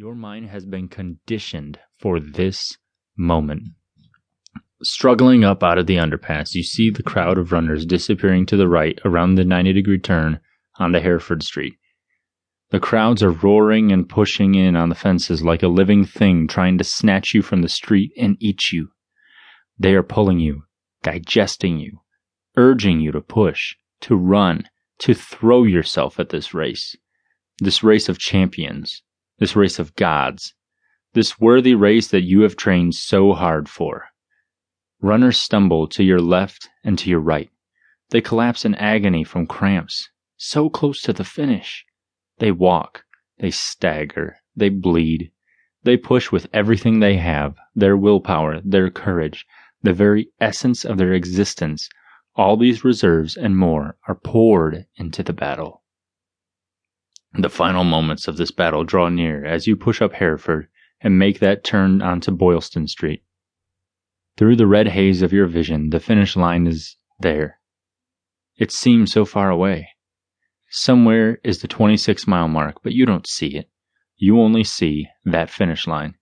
Your mind has been conditioned for this moment. Struggling up out of the underpass, you see the crowd of runners disappearing to the right around the 90 degree turn onto Hereford Street. The crowds are roaring and pushing in on the fences like a living thing trying to snatch you from the street and eat you. They are pulling you, digesting you, urging you to push, to run, to throw yourself at this race. This race of champions, this race of gods, this worthy race that you have trained so hard for. Runners stumble to your left and to your right. They collapse in agony from cramps, so close to the finish. They walk, they stagger, they bleed. They push with everything they have their willpower, their courage, the very essence of their existence. All these reserves and more are poured into the battle. The final moments of this battle draw near as you push up Hereford and make that turn onto Boylston Street. Through the red haze of your vision, the finish line is there. It seems so far away. Somewhere is the 26 mile mark, but you don't see it. You only see that finish line.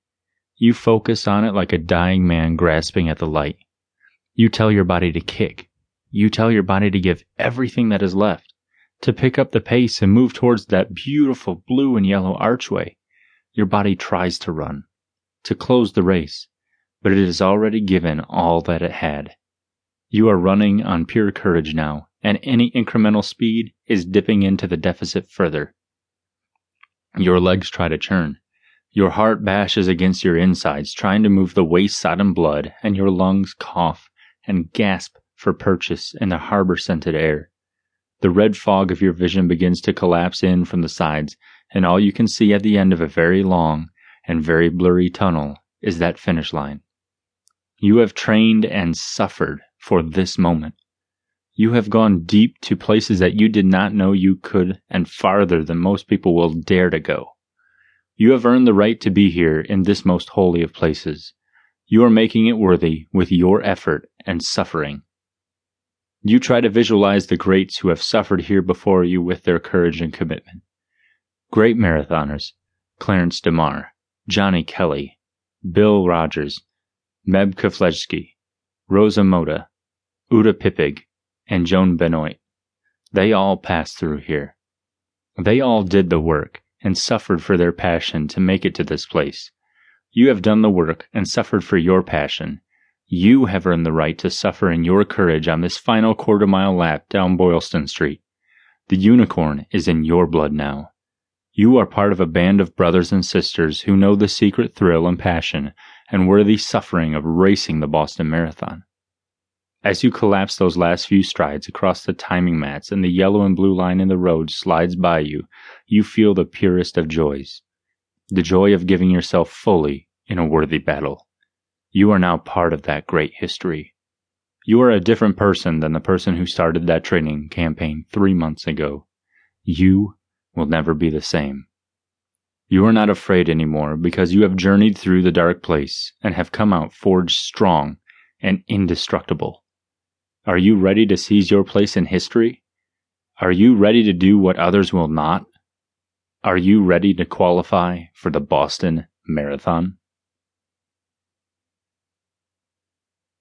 You focus on it like a dying man grasping at the light. You tell your body to kick. You tell your body to give everything that is left, to pick up the pace and move towards that beautiful blue and yellow archway. Your body tries to run, to close the race, but it has already given all that it had. You are running on pure courage now, and any incremental speed is dipping into the deficit further. Your legs try to churn. Your heart bashes against your insides, trying to move the waste sodden blood, and your lungs cough and gasp for purchase in the harbor scented air. The red fog of your vision begins to collapse in from the sides, and all you can see at the end of a very long and very blurry tunnel is that finish line. You have trained and suffered for this moment. You have gone deep to places that you did not know you could and farther than most people will dare to go. You have earned the right to be here in this most holy of places. You are making it worthy with your effort and suffering. You try to visualize the greats who have suffered here before you with their courage and commitment. Great marathoners Clarence DeMar, Johnny Kelley, Bill Rodgers, Meb Keflezighi, Rosa Mota, Uta Pippig, and Joan Benoit. They all passed through here. They all did the work and suffered for their passion to make it to this place. You have done the work and suffered for your passion. You have earned the right to suffer in your courage on this final quarter mile lap down Boylston Street. The unicorn is in your blood now. You are part of a band of brothers and sisters who know the secret thrill and passion and worthy suffering of racing the Boston Marathon. As you collapse those last few strides across the timing mats and the yellow and blue line in the road slides by you, you feel the purest of joys. The joy of giving yourself fully in a worthy battle. You are now part of that great history. You are a different person than the person who started that training campaign three months ago. You will never be the same. You are not afraid anymore because you have journeyed through the dark place and have come out forged strong and indestructible. Are you ready to seize your place in history? Are you ready to do what others will not? Are you ready to qualify for the Boston Marathon?